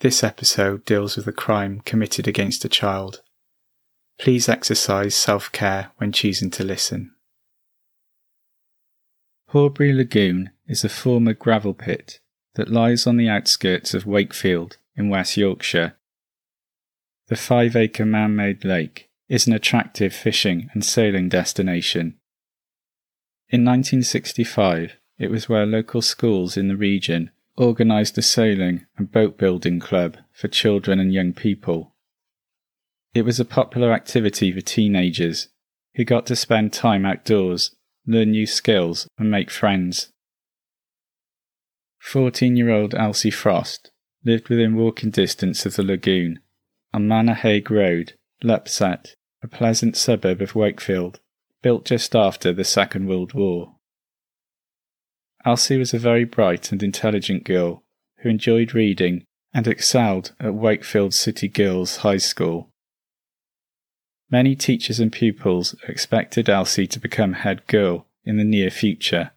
This episode deals with a crime committed against a child. Please exercise self care when choosing to listen. Horbury Lagoon is a former gravel pit that lies on the outskirts of Wakefield in West Yorkshire. The five acre man made lake is an attractive fishing and sailing destination. In 1965, it was where local schools in the region organised a sailing and boat building club for children and young people. It was a popular activity for teenagers who got to spend time outdoors, learn new skills, and make friends. 14 year old Elsie Frost lived within walking distance of the lagoon on Manor Road, Lupset, a pleasant suburb of Wakefield, built just after the Second World War. Elsie was a very bright and intelligent girl who enjoyed reading and excelled at Wakefield City Girls High School. Many teachers and pupils expected Elsie to become head girl in the near future.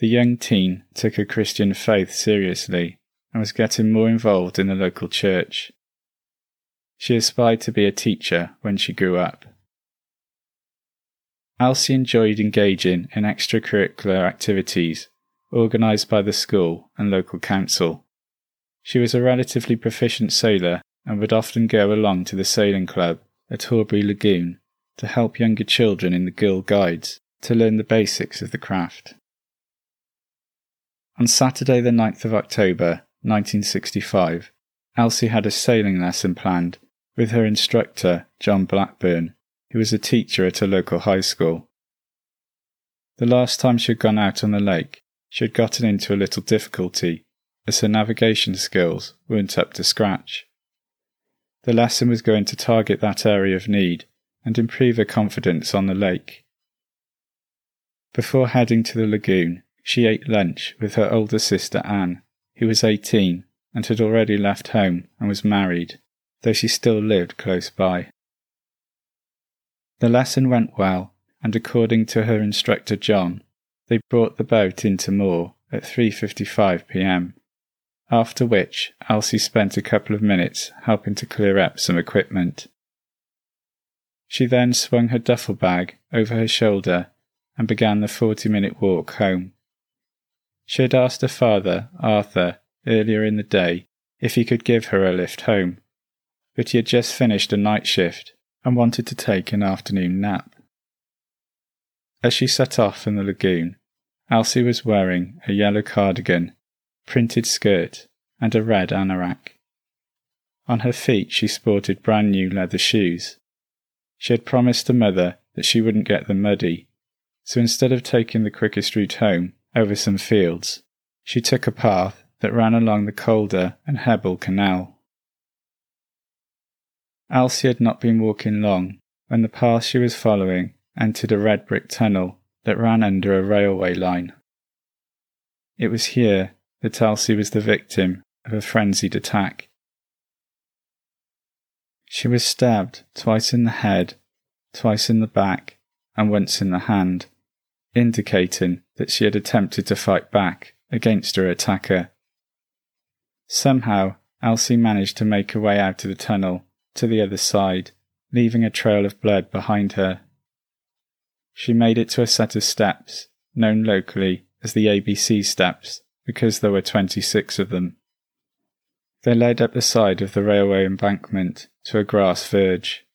The young teen took her Christian faith seriously and was getting more involved in the local church. She aspired to be a teacher when she grew up. Elsie enjoyed engaging in extracurricular activities organised by the school and local council. She was a relatively proficient sailor and would often go along to the sailing club at Horbury Lagoon to help younger children in the Girl Guides to learn the basics of the craft. On Saturday, the 9th of October 1965, Elsie had a sailing lesson planned with her instructor, John Blackburn, who was a teacher at a local high school. The last time she had gone out on the lake, she had gotten into a little difficulty, as her navigation skills weren't up to scratch. The lesson was going to target that area of need and improve her confidence on the lake. Before heading to the lagoon, she ate lunch with her older sister Anne, who was 18 and had already left home and was married, though she still lived close by. The lesson went well, and according to her instructor John, they brought the boat into moor at 3:55 p.m. After which, Elsie spent a couple of minutes helping to clear up some equipment. She then swung her duffel bag over her shoulder and began the 40-minute walk home. She had asked her father, Arthur, earlier in the day if he could give her a lift home, but he had just finished a night shift and wanted to take an afternoon nap. As she set off from the lagoon, Elsie was wearing a yellow cardigan, printed skirt, and a red anorak. On her feet she sported brand new leather shoes. She had promised her mother that she wouldn't get them muddy, so instead of taking the quickest route home over some fields, she took a path that ran along the Calder and Hebble Canal. Elsie had not been walking long when the path she was following entered a red brick tunnel that ran under a railway line. It was here that Elsie was the victim of a frenzied attack. She was stabbed twice in the head, twice in the back, and once in the hand, indicating that she had attempted to fight back against her attacker. Somehow, Elsie managed to make her way out of the tunnel to the other side, leaving a trail of blood behind her. She made it to a set of steps, known locally as the ABC steps, because there were 26 of them. They led up the side of the railway embankment to a grass verge.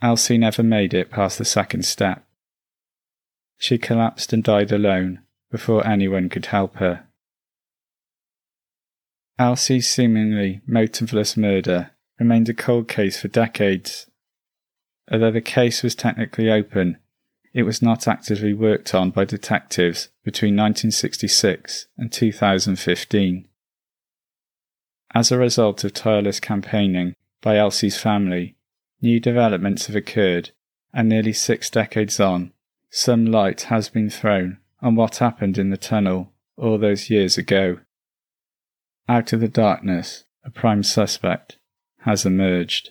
Elsie never made it past the second step. She collapsed and died alone before anyone could help her. Elsie's seemingly motiveless murder remained a cold case for decades. Although the case was technically open, it was not actively worked on by detectives between 1966 and 2015. As a result of tireless campaigning by Elsie's family, new developments have occurred, and nearly six decades on, some light has been thrown on what happened in the tunnel all those years ago. Out of the darkness, a prime suspect has emerged.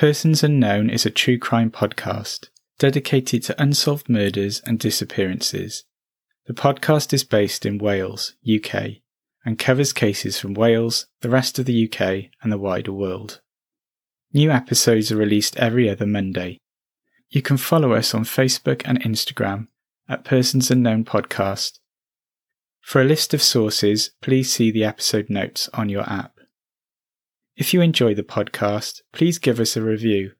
Persons Unknown is a true crime podcast dedicated to unsolved murders and disappearances. The podcast is based in Wales, UK, and covers cases from Wales, the rest of the UK, and the wider world. New episodes are released every other Monday. You can follow us on Facebook and Instagram at Persons Unknown Podcast. For a list of sources, please see the episode notes on your app. If you enjoy the podcast, please give us a review,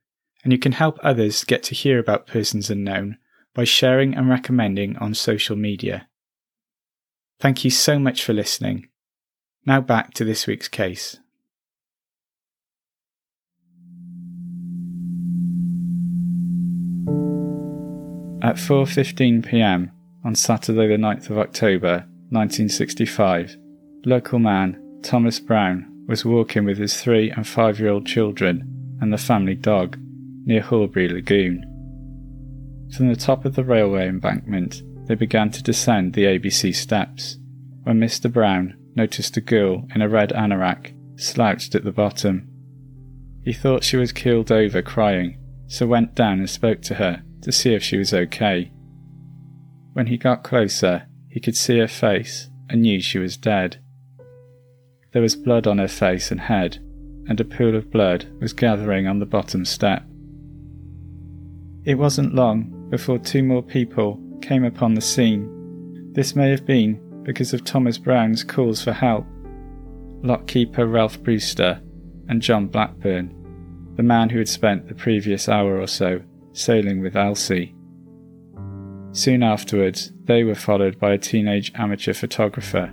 and you can help others get to hear about Persons Unknown by sharing and recommending on social media. Thank you so much for listening. Now back to this week's case. At 4:15 p.m. on Saturday the 9th of October, 1965, local man Thomas Brown was walking with his three and five year old children and the family dog near Horbury Lagoon. From the top of the railway embankment, they began to descend the ABC steps when Mr. Brown noticed a girl in a red anorak slouched at the bottom. He thought she was keeled over crying, so went down and spoke to her to see if she was okay. When he got closer, he could see her face and knew she was dead. There was blood on her face and head, and a pool of blood was gathering on the bottom step. It wasn't long before two more people came upon the scene. This may have been because of Thomas Brown's calls for help. Lockkeeper Ralph Brewster and John Blackburn, the man who had spent the previous hour or so sailing with Elsie. Soon afterwards, they were followed by a teenage amateur photographer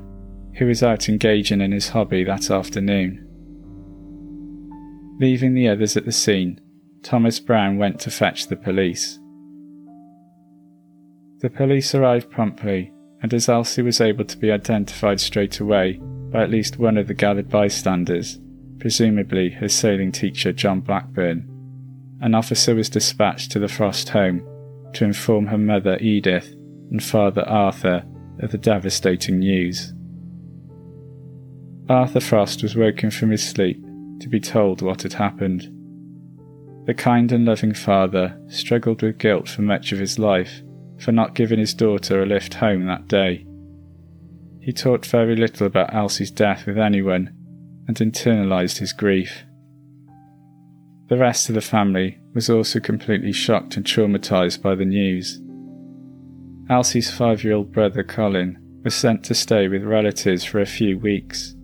who was out engaging in his hobby that afternoon. Leaving the others at the scene, Thomas Brown went to fetch the police. The police arrived promptly, and as Elsie was able to be identified straight away by at least one of the gathered bystanders, presumably her sailing teacher John Blackburn, an officer was dispatched to the Frost home to inform her mother Edith and father Arthur of the devastating news. Arthur Frost was woken from his sleep to be told what had happened. The kind and loving father struggled with guilt for much of his life for not giving his daughter a lift home that day. He talked very little about Elsie's death with anyone and internalized his grief. The rest of the family was also completely shocked and traumatized by the news. Elsie's five year old brother Colin was sent to stay with relatives for a few weeks.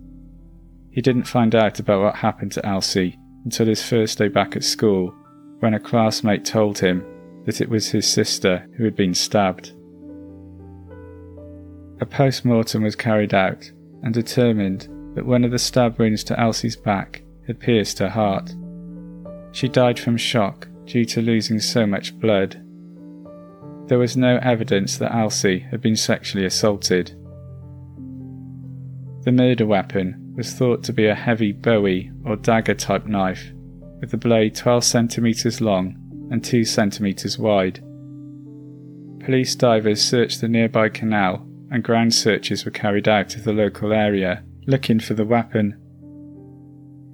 He didn't find out about what happened to Elsie until his first day back at school, when a classmate told him that it was his sister who had been stabbed. A post mortem was carried out and determined that one of the stab wounds to Elsie's back had pierced her heart. She died from shock due to losing so much blood. There was no evidence that Elsie had been sexually assaulted. The murder weapon was thought to be a heavy bowie or dagger type knife, with the blade 12 centimetres long and 2 centimetres wide. Police divers searched the nearby canal and ground searches were carried out of the local area looking for the weapon.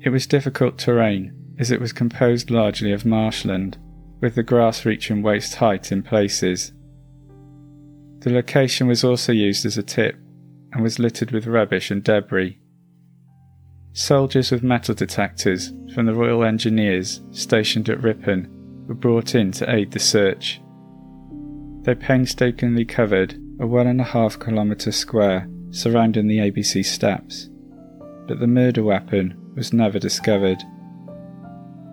It was difficult terrain as it was composed largely of marshland, with the grass reaching waist height in places. The location was also used as a tip and was littered with rubbish and debris. Soldiers with metal detectors from the Royal Engineers stationed at Ripon were brought in to aid the search. They painstakingly covered a one and a half kilometre square surrounding the ABC steps, but the murder weapon was never discovered.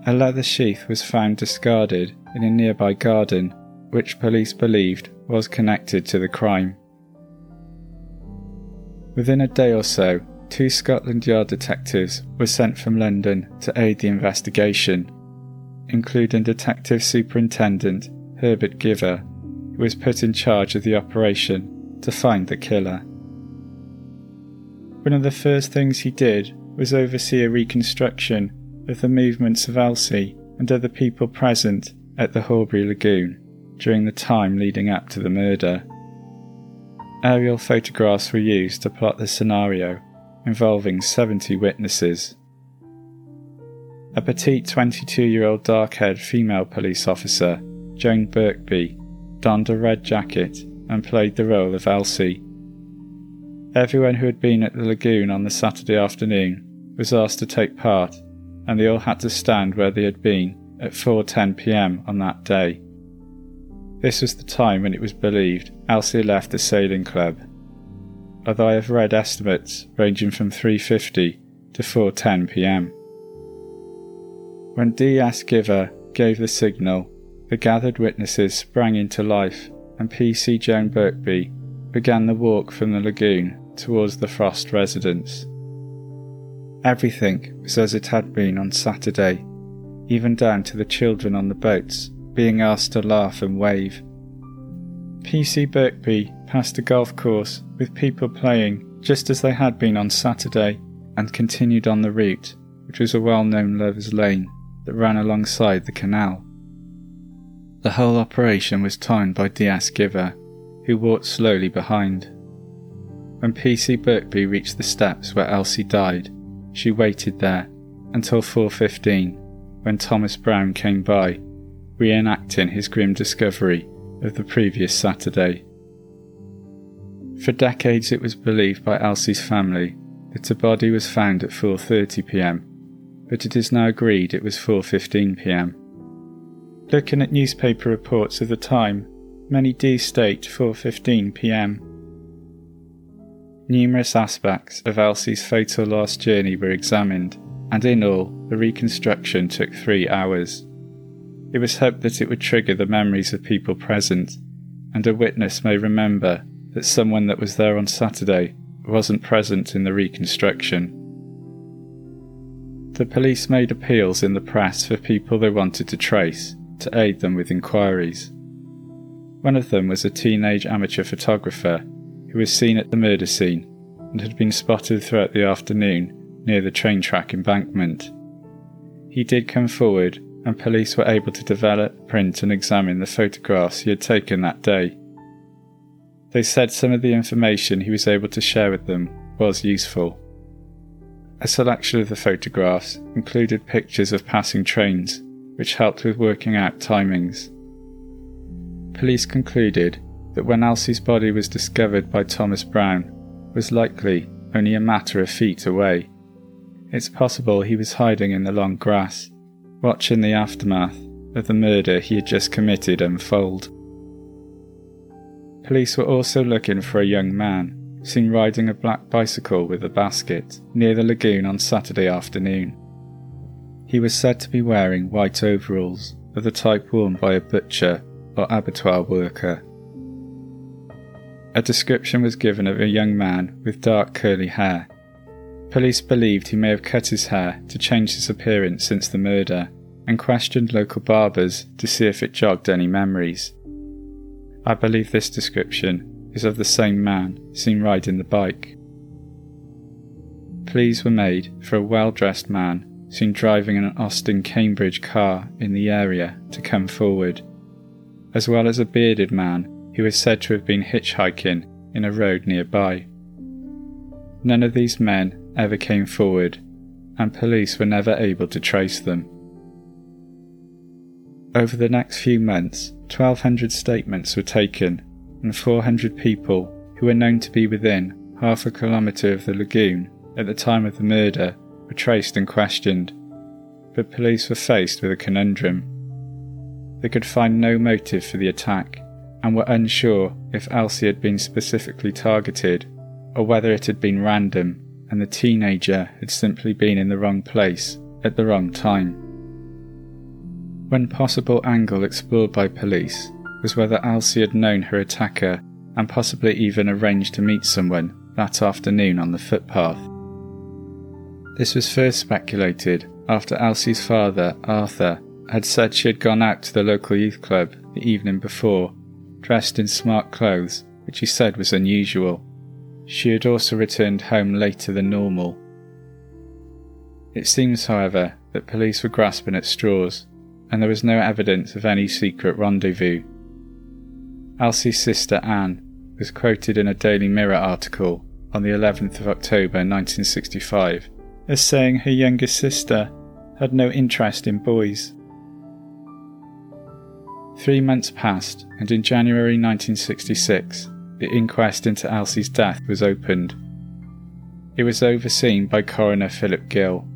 A leather sheath was found discarded in a nearby garden, which police believed was connected to the crime. Within a day or so, two Scotland Yard detectives were sent from London to aid the investigation, including Detective Superintendent Herbert Giver, who was put in charge of the operation to find the killer. One of the first things he did was oversee a reconstruction of the movements of Elsie and other people present at the Horbury Lagoon during the time leading up to the murder. Aerial photographs were used to plot the scenario involving 70 witnesses. A petite 22 year old dark haired female police officer, Joan Birkby, donned a red jacket and played the role of Elsie. Everyone who had been at the lagoon on the Saturday afternoon was asked to take part, and they all had to stand where they had been at 4:10 p.m. on that day. This was the time when it was believed Elsie left the sailing club. Although I have read estimates ranging from 3:50 to 4:10 p.m. When D.S. Giver gave the signal, the gathered witnesses sprang into life, and P.C. Joan Birkby began the walk from the lagoon towards the Frost residence. Everything was as it had been on Saturday, even down to the children on the boats being asked to laugh and wave. P.C. Birkby passed a golf course with people playing just as they had been on Saturday and continued on the route, which was a well known lover's lane that ran alongside the canal. The whole operation was timed by D.S. Giver, who walked slowly behind. When P.C. Birkby reached the steps where Elsie died, she waited there until 4.15 when Thomas Brown came by, reenacting his grim discovery of the previous Saturday. For decades it was believed by Elsie's family that a body was found at 4:30 p.m., but it is now agreed it was 4:15 p.m. Looking at newspaper reports of the time, many do state 4:15 p.m. Numerous aspects of Elsie's fatal last journey were examined, and in all, the reconstruction took three hours. It was hoped that it would trigger the memories of people present, and a witness may remember that someone that was there on Saturday wasn't present in the reconstruction. The police made appeals in the press for people they wanted to trace to aid them with inquiries. One of them was a teenage amateur photographer who was seen at the murder scene and had been spotted throughout the afternoon near the train track embankment. He did come forward, and police were able to develop, print, and examine the photographs he had taken that day. They said some of the information he was able to share with them was useful. A selection of the photographs included pictures of passing trains, which helped with working out timings. Police concluded that when Elsie's body was discovered by Thomas Brown was likely only a matter of feet away. It's possible he was hiding in the long grass, watching the aftermath of the murder he had just committed unfold. Police were also looking for a young man seen riding a black bicycle with a basket near the lagoon on Saturday afternoon. He was said to be wearing white overalls of the type worn by a butcher or abattoir worker. A description was given of a young man with dark curly hair. Police believed he may have cut his hair to change his appearance since the murder and questioned local barbers to see if it jogged any memories. I believe this description is of the same man seen riding the bike. Pleas were made for a well dressed man seen driving an Austin Cambridge car in the area to come forward, as well as a bearded man who is said to have been hitchhiking in a road nearby. None of these men ever came forward, and police were never able to trace them. Over the next few months, 1,200 statements were taken, and 400 people who were known to be within half a kilometre of the lagoon at the time of the murder were traced and questioned. But police were faced with a conundrum. They could find no motive for the attack, and were unsure if Elsie had been specifically targeted or whether it had been random and the teenager had simply been in the wrong place at the wrong time. One possible angle explored by police was whether Elsie had known her attacker and possibly even arranged to meet someone that afternoon on the footpath. This was first speculated after Elsie's father, Arthur, had said she had gone out to the local youth club the evening before dressed in smart clothes, which he said was unusual. She had also returned home later than normal. It seems, however, that police were grasping at straws, and there was no evidence of any secret rendezvous. Elsie's sister Anne was quoted in a Daily Mirror article on the 11th of October 1965 as saying her younger sister had no interest in boys. Three months passed, and in January 1966, the inquest into Elsie's death was opened. It was overseen by coroner Philip Gill.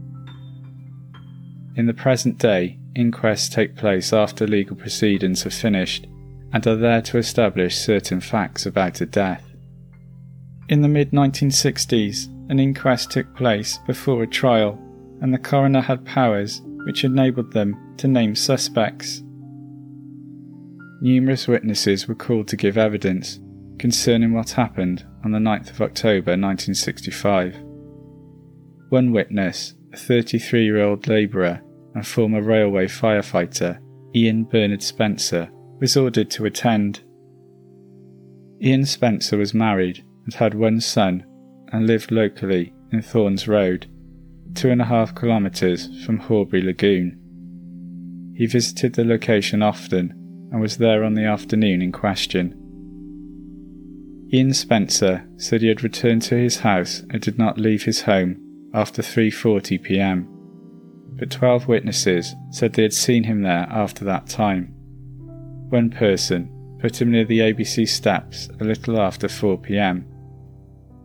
In the present day, inquests take place after legal proceedings have finished and are there to establish certain facts about a death. In the mid 1960s, an inquest took place before a trial, and the coroner had powers which enabled them to name suspects. Numerous witnesses were called to give evidence concerning what happened on the 9th of October 1965. One witness, a 33 year old labourer and former railway firefighter, Ian Bernard Spencer, was ordered to attend. Ian Spencer was married and had one son and lived locally in Thorns Road, two and a half kilometres from Horbury Lagoon. He visited the location often and was there on the afternoon in question. Ian Spencer said he had returned to his house and did not leave his home after 3:40 p.m. But 12 witnesses said they had seen him there after that time. One person put him near the ABC steps a little after 4 pm.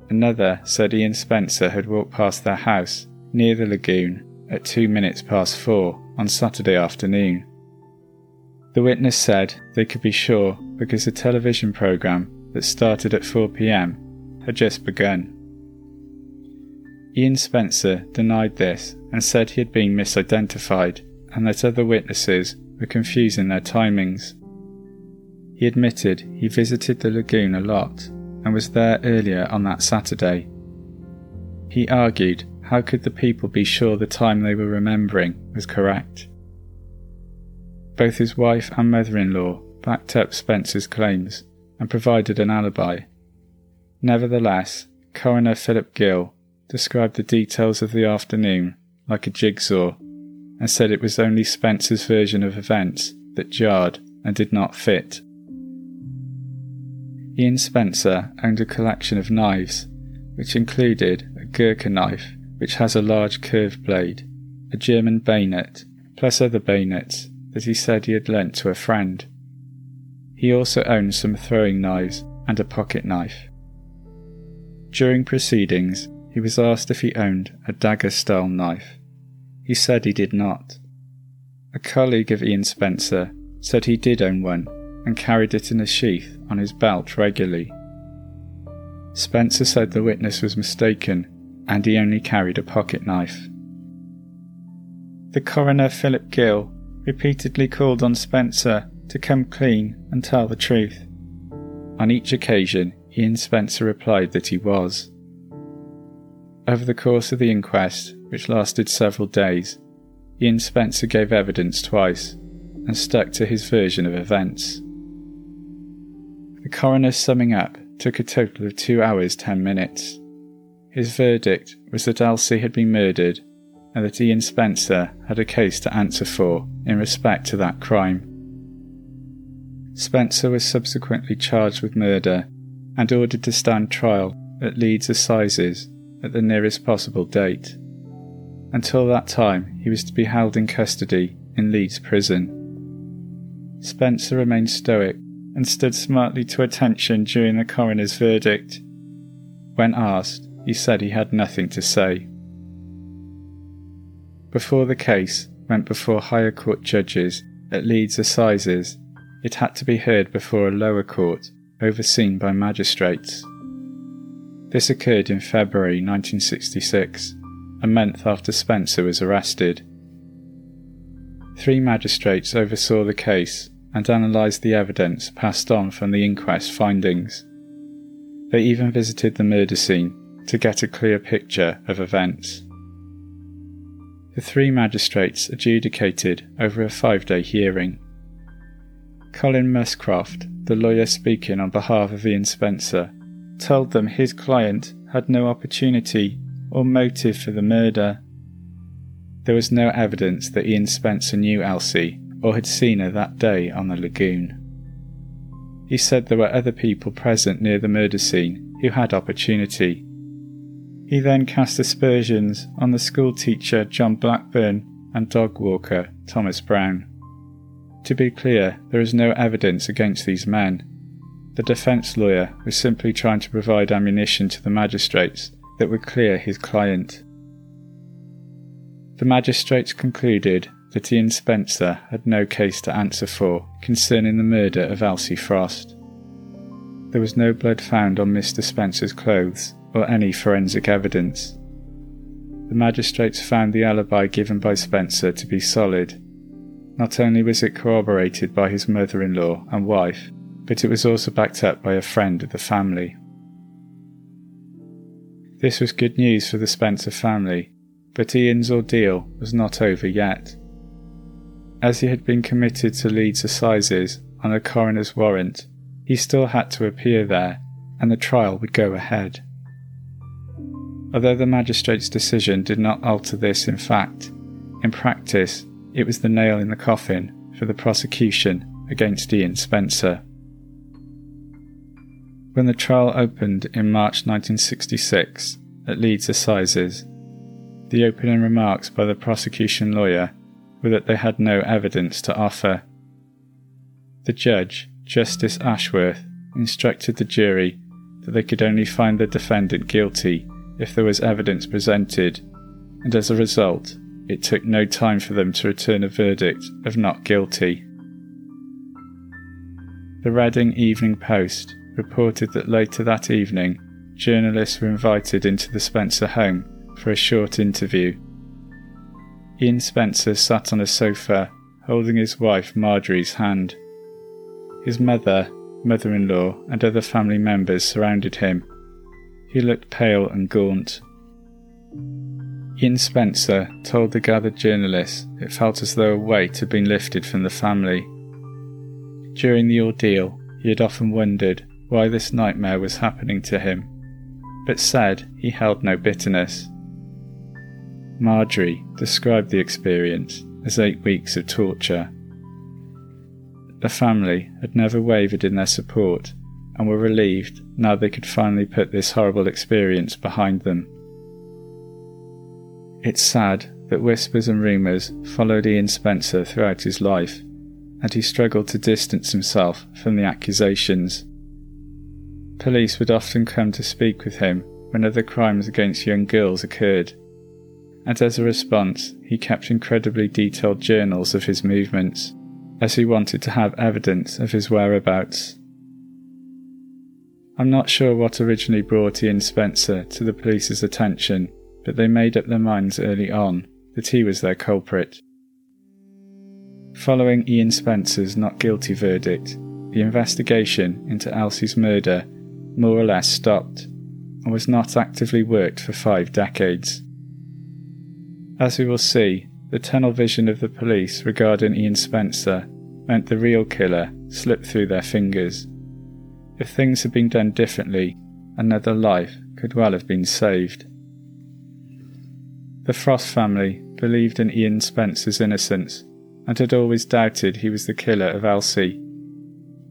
Another said Ian Spencer had walked past their house near the lagoon at two minutes past four on Saturday afternoon. The witness said they could be sure because the television programme that started at 4 pm had just begun. Ian Spencer denied this and said he had been misidentified and that other witnesses were confusing their timings. He admitted he visited the lagoon a lot and was there earlier on that Saturday. He argued how could the people be sure the time they were remembering was correct? Both his wife and mother in law backed up Spencer's claims and provided an alibi. Nevertheless, coroner Philip Gill described the details of the afternoon like a jigsaw and said it was only Spencer's version of events that jarred and did not fit. Ian Spencer owned a collection of knives, which included a Gurkha knife which has a large curved blade, a German bayonet, plus other bayonets that he said he had lent to a friend. He also owned some throwing knives and a pocket knife. During proceedings, he was asked if he owned a dagger style knife. He said he did not. A colleague of Ian Spencer said he did own one and carried it in a sheath on his belt regularly. Spencer said the witness was mistaken and he only carried a pocket knife. The coroner, Philip Gill, repeatedly called on Spencer to come clean and tell the truth. On each occasion, Ian Spencer replied that he was. Over the course of the inquest, which lasted several days, Ian Spencer gave evidence twice and stuck to his version of events. The coroner's summing up took a total of two hours ten minutes. His verdict was that Elsie had been murdered and that Ian Spencer had a case to answer for in respect to that crime. Spencer was subsequently charged with murder and ordered to stand trial at Leeds Assizes at the nearest possible date. Until that time, he was to be held in custody in Leeds prison. Spencer remained stoic and stood smartly to attention during the coroner's verdict. When asked, he said he had nothing to say. Before the case went before higher court judges at Leeds Assizes it had to be heard before a lower court overseen by magistrates. This occurred in February 1966, a month after Spencer was arrested. Three magistrates oversaw the case and analysed the evidence passed on from the inquest findings. They even visited the murder scene to get a clear picture of events. The three magistrates adjudicated over a five day hearing. Colin Muscroft, the lawyer speaking on behalf of Ian Spencer, told them his client had no opportunity or motive for the murder. There was no evidence that Ian Spencer knew Elsie or had seen her that day on the lagoon. He said there were other people present near the murder scene who had opportunity. He then cast aspersions on the schoolteacher John Blackburn and dog walker Thomas Brown. To be clear, there is no evidence against these men. The defence lawyer was simply trying to provide ammunition to the magistrates that would clear his client. The magistrates concluded that Ian Spencer had no case to answer for concerning the murder of Elsie Frost. There was no blood found on Mr. Spencer's clothes or any forensic evidence. The magistrates found the alibi given by Spencer to be solid. Not only was it corroborated by his mother in law and wife, but it was also backed up by a friend of the family. This was good news for the Spencer family, but Ian's ordeal was not over yet. As he had been committed to Leeds Assizes on a coroner's warrant, he still had to appear there, and the trial would go ahead. Although the magistrate's decision did not alter this in fact, in practice it was the nail in the coffin for the prosecution against Ian Spencer. When the trial opened in March 1966 at Leeds Assizes, the opening remarks by the prosecution lawyer were that they had no evidence to offer. The judge, Justice Ashworth, instructed the jury that they could only find the defendant guilty if there was evidence presented, and as a result, it took no time for them to return a verdict of not guilty. The Reading Evening Post reported that later that evening, journalists were invited into the Spencer home for a short interview. Ian Spencer sat on a sofa, holding his wife Marjorie's hand. His mother, mother in law, and other family members surrounded him he looked pale and gaunt. Ian Spencer told the gathered journalists it felt as though a weight had been lifted from the family. During the ordeal, he had often wondered why this nightmare was happening to him, but said he held no bitterness. Marjorie described the experience as eight weeks of torture. The family had never wavered in their support and were relieved now they could finally put this horrible experience behind them. It's sad that whispers and rumours followed Ian Spencer throughout his life, and he struggled to distance himself from the accusations. Police would often come to speak with him when other crimes against young girls occurred, and as a response, he kept incredibly detailed journals of his movements, as he wanted to have evidence of his whereabouts. I'm not sure what originally brought Ian Spencer to the police's attention, but they made up their minds early on that he was their culprit. Following Ian Spencer's not guilty verdict, the investigation into Elsie's murder more or less stopped and was not actively worked for five decades. As we will see, the tunnel vision of the police regarding Ian Spencer meant the real killer slipped through their fingers if things had been done differently, another life could well have been saved. The Frost family believed in Ian Spencer's innocence and had always doubted he was the killer of Elsie.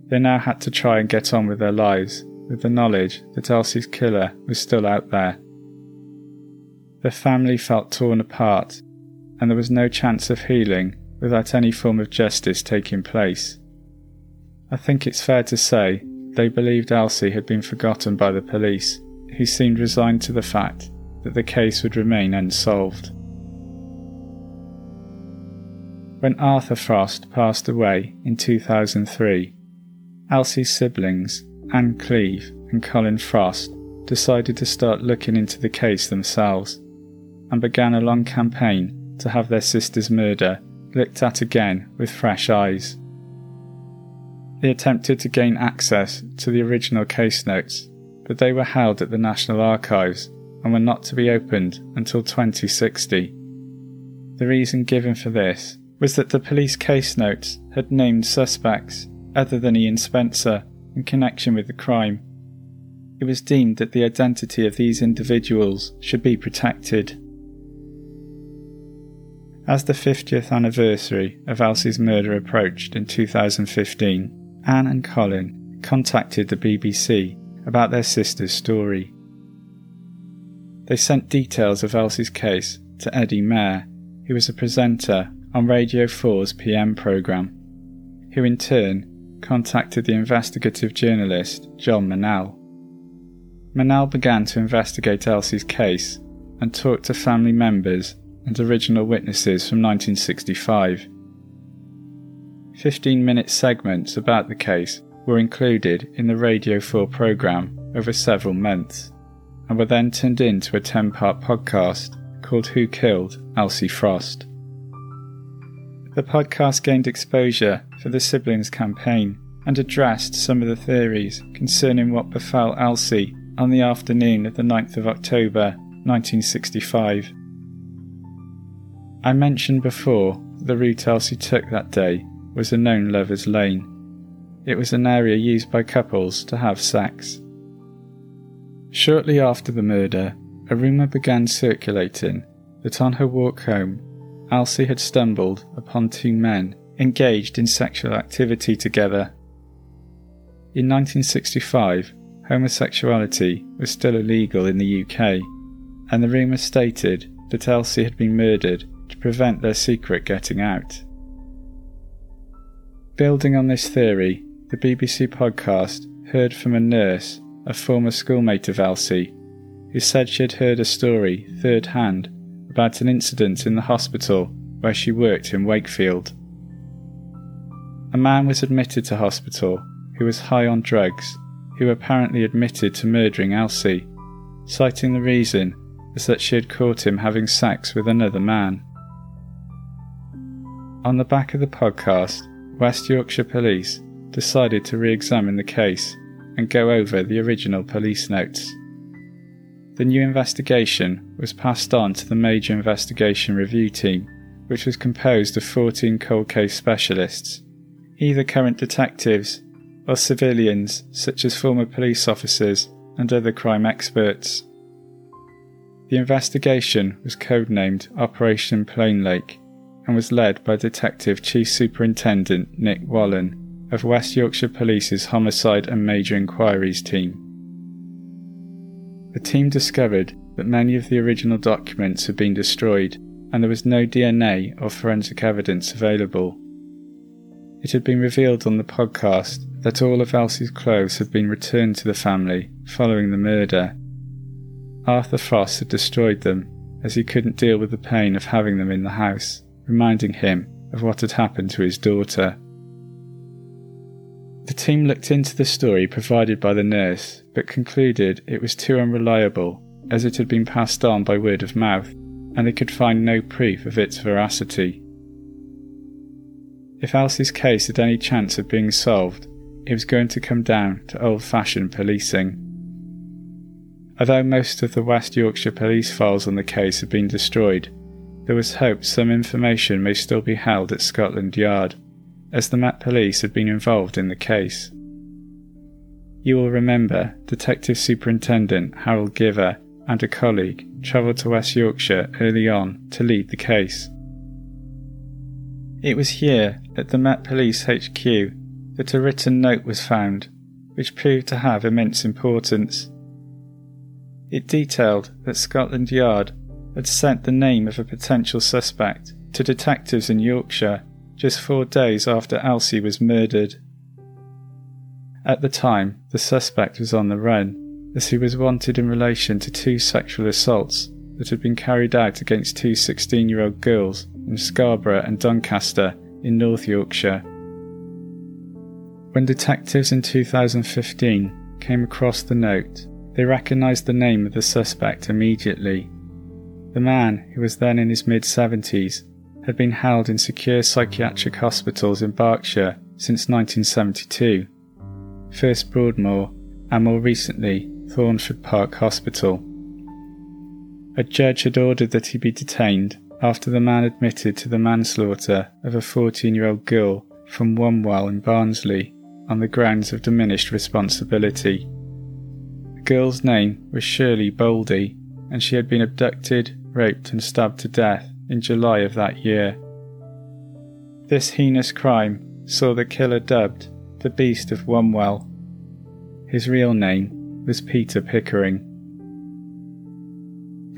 They now had to try and get on with their lives with the knowledge that Elsie's killer was still out there. The family felt torn apart, and there was no chance of healing without any form of justice taking place. I think it's fair to say they believed Elsie had been forgotten by the police, who seemed resigned to the fact that the case would remain unsolved. When Arthur Frost passed away in 2003, Elsie's siblings, Anne Cleve and Colin Frost, decided to start looking into the case themselves and began a long campaign to have their sister's murder looked at again with fresh eyes. They attempted to gain access to the original case notes, but they were held at the National Archives and were not to be opened until 2060. The reason given for this was that the police case notes had named suspects other than Ian Spencer in connection with the crime. It was deemed that the identity of these individuals should be protected. As the 50th anniversary of Elsie's murder approached in 2015, Anne and Colin contacted the BBC about their sister's story. They sent details of Elsie's case to Eddie Mair, who was a presenter on Radio 4's PM programme, who in turn contacted the investigative journalist John Manel. Manel began to investigate Elsie's case and talked to family members and original witnesses from 1965. 15 minute segments about the case were included in the Radio 4 programme over several months and were then turned into a 10 part podcast called Who Killed Elsie Frost. The podcast gained exposure for the siblings' campaign and addressed some of the theories concerning what befell Elsie on the afternoon of the 9th of October 1965. I mentioned before the route Elsie took that day was a known lover's lane. It was an area used by couples to have sex. Shortly after the murder, a rumour began circulating that on her walk home, Elsie had stumbled upon two men engaged in sexual activity together. In 1965, homosexuality was still illegal in the UK, and the rumour stated that Elsie had been murdered to prevent their secret getting out. Building on this theory, the BBC podcast heard from a nurse, a former schoolmate of Elsie, who said she had heard a story third hand about an incident in the hospital where she worked in Wakefield. A man was admitted to hospital who was high on drugs, who apparently admitted to murdering Elsie, citing the reason as that she had caught him having sex with another man. On the back of the podcast, West Yorkshire Police decided to re examine the case and go over the original police notes. The new investigation was passed on to the Major Investigation Review Team, which was composed of 14 cold case specialists, either current detectives or civilians such as former police officers and other crime experts. The investigation was codenamed Operation Plain Lake and was led by Detective Chief Superintendent Nick Wallen of West Yorkshire Police's Homicide and Major Inquiries team. The team discovered that many of the original documents had been destroyed and there was no DNA or forensic evidence available. It had been revealed on the podcast that all of Elsie's clothes had been returned to the family following the murder. Arthur Frost had destroyed them as he couldn't deal with the pain of having them in the house reminding him of what had happened to his daughter. The team looked into the story provided by the nurse, but concluded it was too unreliable as it had been passed on by word of mouth and they could find no proof of its veracity. If Elsie's case had any chance of being solved, it was going to come down to old fashioned policing. Although most of the West Yorkshire police files on the case had been destroyed, there was hope some information may still be held at Scotland Yard, as the Met Police had been involved in the case. You will remember Detective Superintendent Harold Giver and a colleague travelled to West Yorkshire early on to lead the case. It was here, at the Met Police HQ, that a written note was found, which proved to have immense importance. It detailed that Scotland Yard had sent the name of a potential suspect to detectives in Yorkshire just four days after Elsie was murdered. At the time, the suspect was on the run, as he was wanted in relation to two sexual assaults that had been carried out against two 16 year old girls in Scarborough and Doncaster in North Yorkshire. When detectives in 2015 came across the note, they recognised the name of the suspect immediately the man, who was then in his mid 70s, had been held in secure psychiatric hospitals in Berkshire since 1972, first Broadmoor and more recently Thornford Park Hospital. A judge had ordered that he be detained after the man admitted to the manslaughter of a 14 year old girl from Wombwell in Barnsley on the grounds of diminished responsibility. The girl's name was Shirley Boldy, and she had been abducted, raped, and stabbed to death in July of that year. This heinous crime saw the killer dubbed the Beast of Wombwell. His real name was Peter Pickering.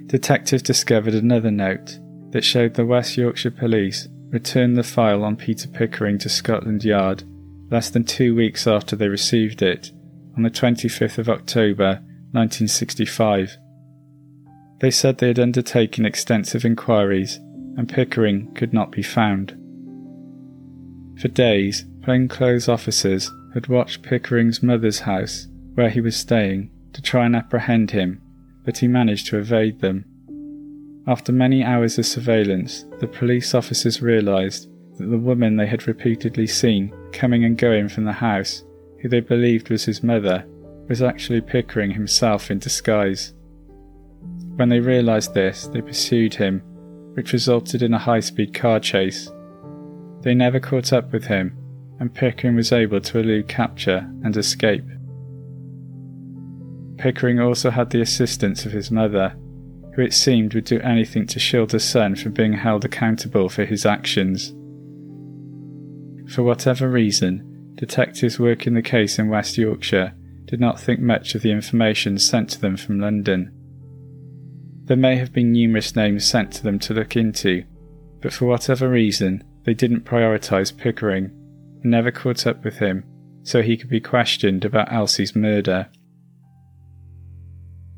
Detectives discovered another note that showed the West Yorkshire Police returned the file on Peter Pickering to Scotland Yard less than two weeks after they received it, on the 25th of October 1965. They said they had undertaken extensive inquiries and Pickering could not be found. For days, plainclothes officers had watched Pickering's mother's house, where he was staying, to try and apprehend him, but he managed to evade them. After many hours of surveillance, the police officers realised that the woman they had repeatedly seen coming and going from the house, who they believed was his mother, was actually Pickering himself in disguise. When they realised this, they pursued him, which resulted in a high speed car chase. They never caught up with him, and Pickering was able to elude capture and escape. Pickering also had the assistance of his mother, who it seemed would do anything to shield her son from being held accountable for his actions. For whatever reason, detectives working the case in West Yorkshire did not think much of the information sent to them from London. There may have been numerous names sent to them to look into, but for whatever reason, they didn't prioritise Pickering never caught up with him so he could be questioned about Elsie's murder.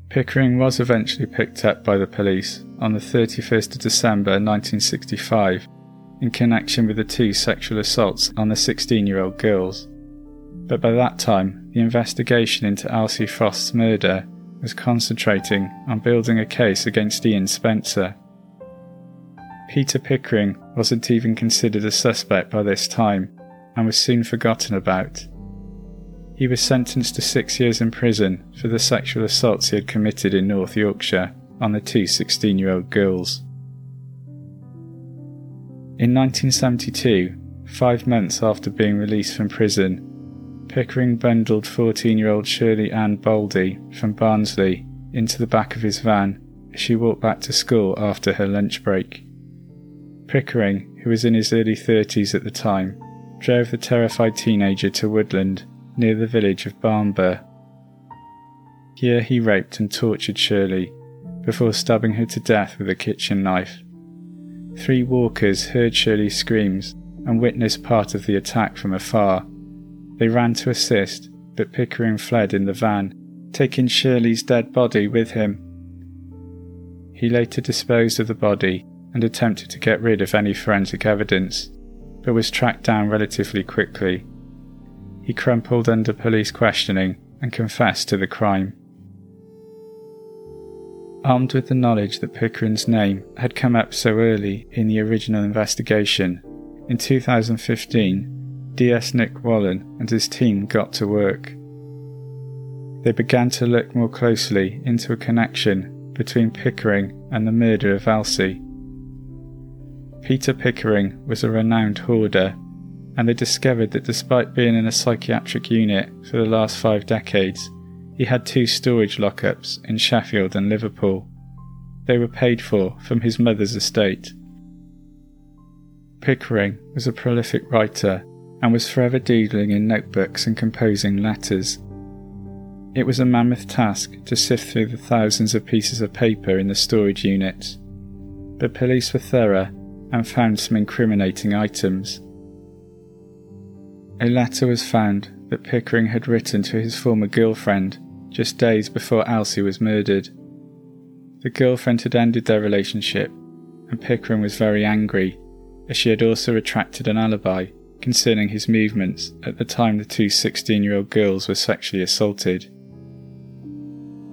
Pickering was eventually picked up by the police on the 31st of December 1965 in connection with the two sexual assaults on the 16 year old girls. But by that time, the investigation into Elsie Frost's murder was concentrating on building a case against Ian Spencer. Peter Pickering wasn't even considered a suspect by this time and was soon forgotten about. He was sentenced to six years in prison for the sexual assaults he had committed in North Yorkshire on the two 16 year old girls. In 1972, five months after being released from prison, Pickering bundled 14 year old Shirley Ann Boldy from Barnsley into the back of his van as she walked back to school after her lunch break. Pickering, who was in his early 30s at the time, drove the terrified teenager to Woodland near the village of Barnborough. Here he raped and tortured Shirley before stabbing her to death with a kitchen knife. Three walkers heard Shirley's screams and witnessed part of the attack from afar. They ran to assist, but Pickering fled in the van, taking Shirley's dead body with him. He later disposed of the body and attempted to get rid of any forensic evidence, but was tracked down relatively quickly. He crumpled under police questioning and confessed to the crime. Armed with the knowledge that Pickering's name had come up so early in the original investigation, in 2015, DS Nick Wallen and his team got to work. They began to look more closely into a connection between Pickering and the murder of Elsie. Peter Pickering was a renowned hoarder, and they discovered that despite being in a psychiatric unit for the last five decades, he had two storage lockups in Sheffield and Liverpool. They were paid for from his mother's estate. Pickering was a prolific writer and was forever doodling in notebooks and composing letters. It was a mammoth task to sift through the thousands of pieces of paper in the storage units, but police were thorough and found some incriminating items. A letter was found that Pickering had written to his former girlfriend just days before Elsie was murdered. The girlfriend had ended their relationship, and Pickering was very angry, as she had also retracted an alibi concerning his movements at the time the two 16 year old girls were sexually assaulted.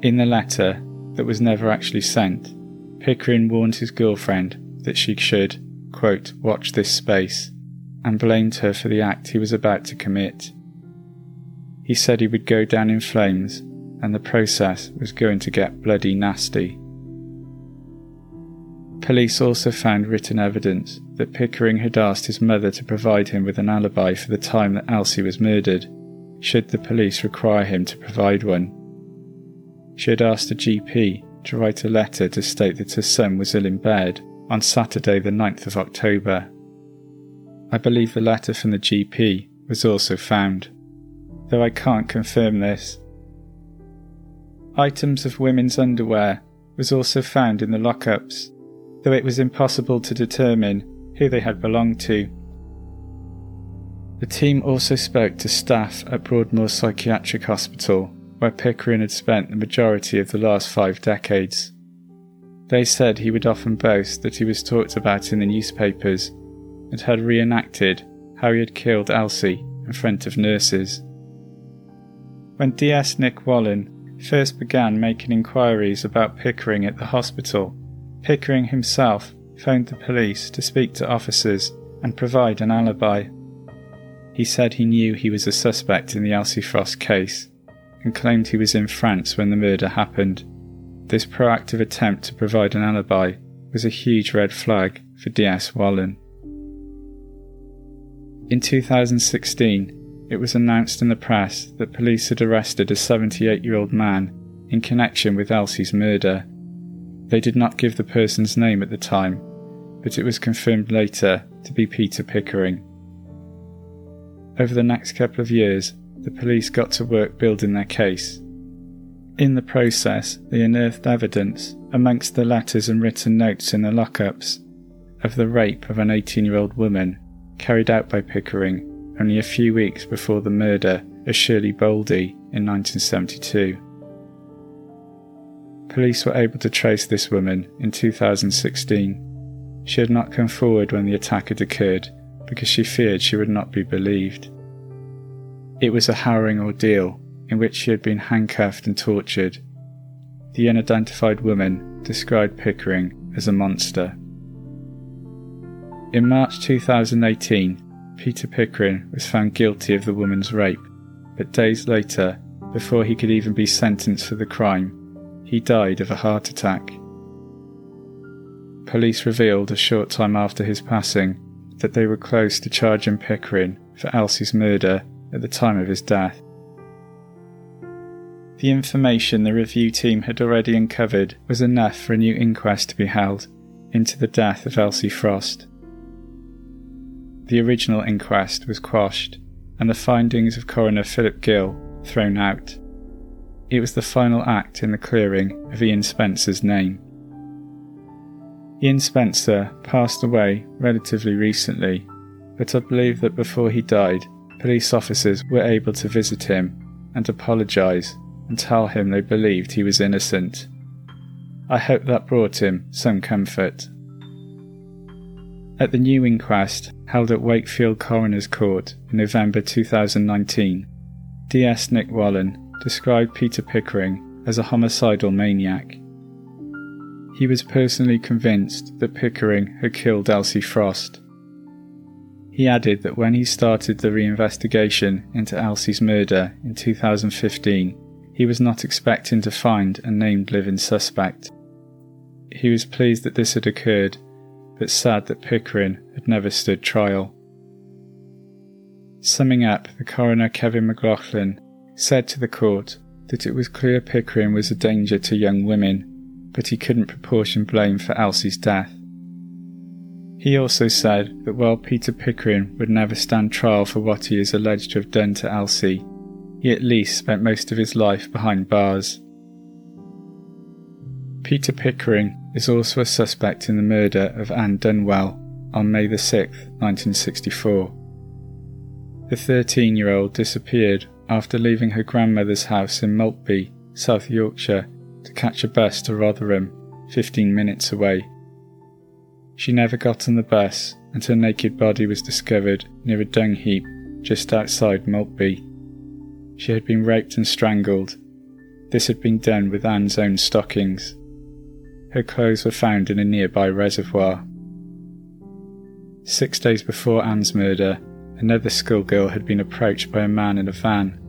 In the letter, that was never actually sent, Pickering warned his girlfriend that she should, quote, watch this space, and blamed her for the act he was about to commit. He said he would go down in flames and the process was going to get bloody nasty. Police also found written evidence that Pickering had asked his mother to provide him with an alibi for the time that Elsie was murdered, should the police require him to provide one. She had asked a GP to write a letter to state that her son was ill in bed on Saturday, the 9th of October. I believe the letter from the GP was also found, though I can't confirm this items of women's underwear was also found in the lockups. though it was impossible to determine who they had belonged to. The team also spoke to staff at Broadmoor Psychiatric Hospital, where Pickering had spent the majority of the last five decades. They said he would often boast that he was talked about in the newspapers and had reenacted how he had killed Elsie in front of nurses. When DS Nick Wallen first began making inquiries about Pickering at the hospital, Pickering himself phoned the police to speak to officers and provide an alibi. He said he knew he was a suspect in the Elsie Frost case and claimed he was in France when the murder happened. This proactive attempt to provide an alibi was a huge red flag for DS Wallen. In 2016, it was announced in the press that police had arrested a 78 year old man in connection with Elsie's murder. They did not give the person's name at the time, but it was confirmed later to be Peter Pickering. Over the next couple of years, the police got to work building their case. In the process, they unearthed evidence, amongst the letters and written notes in the lockups, of the rape of an 18 year old woman carried out by Pickering only a few weeks before the murder of Shirley Boldy in 1972. Police were able to trace this woman in 2016. She had not come forward when the attack had occurred because she feared she would not be believed. It was a harrowing ordeal in which she had been handcuffed and tortured. The unidentified woman described Pickering as a monster. In March 2018, Peter Pickering was found guilty of the woman's rape, but days later, before he could even be sentenced for the crime, he died of a heart attack. Police revealed a short time after his passing that they were close to charging Pickering for Elsie's murder at the time of his death. The information the review team had already uncovered was enough for a new inquest to be held into the death of Elsie Frost. The original inquest was quashed, and the findings of coroner Philip Gill thrown out. It was the final act in the clearing of Ian Spencer's name. Ian Spencer passed away relatively recently, but I believe that before he died, police officers were able to visit him and apologise and tell him they believed he was innocent. I hope that brought him some comfort. At the new inquest, held at Wakefield Coroner's Court in November 2019, DS Nick Wallen described Peter Pickering as a homicidal maniac. He was personally convinced that Pickering had killed Elsie Frost he added that when he started the reinvestigation into Elsie's murder in 2015, he was not expecting to find a named living suspect. He was pleased that this had occurred, but sad that Pickering had never stood trial. Summing up, the coroner Kevin McLaughlin said to the court that it was clear Pickering was a danger to young women, but he couldn't proportion blame for Elsie's death. He also said that while Peter Pickering would never stand trial for what he is alleged to have done to Elsie, he at least spent most of his life behind bars. Peter Pickering is also a suspect in the murder of Anne Dunwell on May the 6th, 1964. The 13 year old disappeared after leaving her grandmother's house in Maltby, South Yorkshire, to catch a bus to Rotherham, 15 minutes away. She never got on the bus, and her naked body was discovered near a dung heap just outside Maltby. She had been raped and strangled. This had been done with Anne's own stockings. Her clothes were found in a nearby reservoir. Six days before Anne's murder, another schoolgirl had been approached by a man in a van,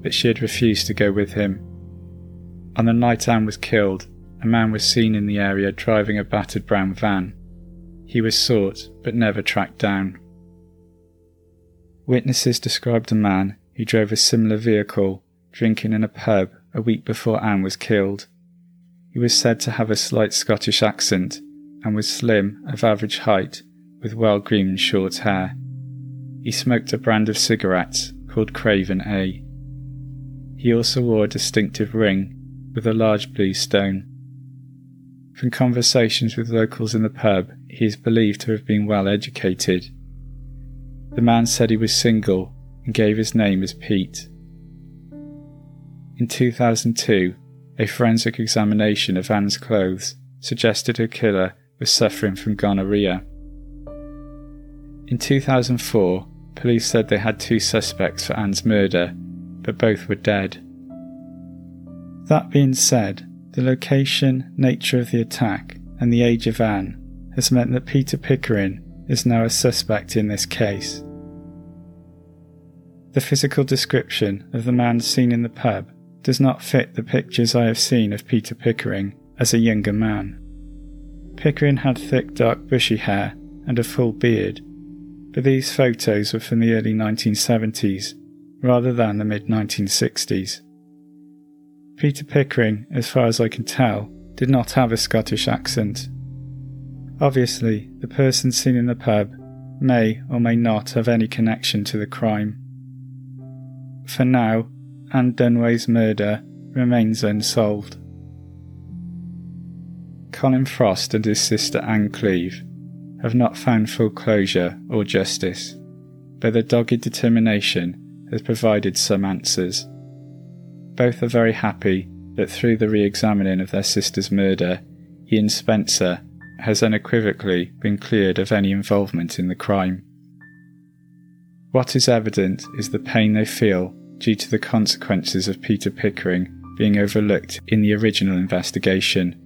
but she had refused to go with him. On the night Anne was killed, a man was seen in the area driving a battered brown van. He was sought but never tracked down. Witnesses described a man who drove a similar vehicle drinking in a pub a week before Anne was killed. He was said to have a slight Scottish accent and was slim, of average height, with well groomed short hair. He smoked a brand of cigarettes called Craven A. He also wore a distinctive ring with a large blue stone. From conversations with locals in the pub, he is believed to have been well educated. The man said he was single and gave his name as Pete. In 2002, a forensic examination of Anne's clothes suggested her killer was suffering from gonorrhea. In 2004, police said they had two suspects for Anne's murder, but both were dead. That being said, the location, nature of the attack, and the age of Anne has meant that Peter Pickering is now a suspect in this case. The physical description of the man seen in the pub does not fit the pictures I have seen of Peter Pickering as a younger man. Pickering had thick dark bushy hair and a full beard, but these photos were from the early 1970s rather than the mid 1960s. Peter Pickering, as far as I can tell, did not have a Scottish accent. Obviously, the person seen in the pub may or may not have any connection to the crime. For now, Anne Dunwell's murder remains unsolved. Colin Frost and his sister Anne Cleve have not found full closure or justice, but their dogged determination has provided some answers. Both are very happy that through the re examining of their sister's murder, Ian Spencer has unequivocally been cleared of any involvement in the crime. What is evident is the pain they feel due to the consequences of Peter Pickering being overlooked in the original investigation.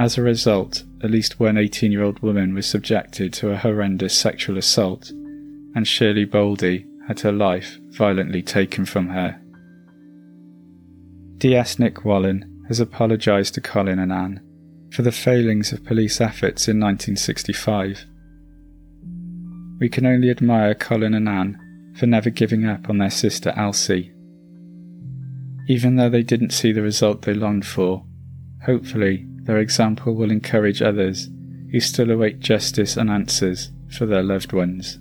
As a result, at least one 18 year old woman was subjected to a horrendous sexual assault, and Shirley Boldy had her life violently taken from her. DS Nick Wallen has apologised to Colin and Anne for the failings of police efforts in 1965. We can only admire Colin and Anne for never giving up on their sister Elsie. Even though they didn't see the result they longed for, hopefully their example will encourage others who still await justice and answers for their loved ones.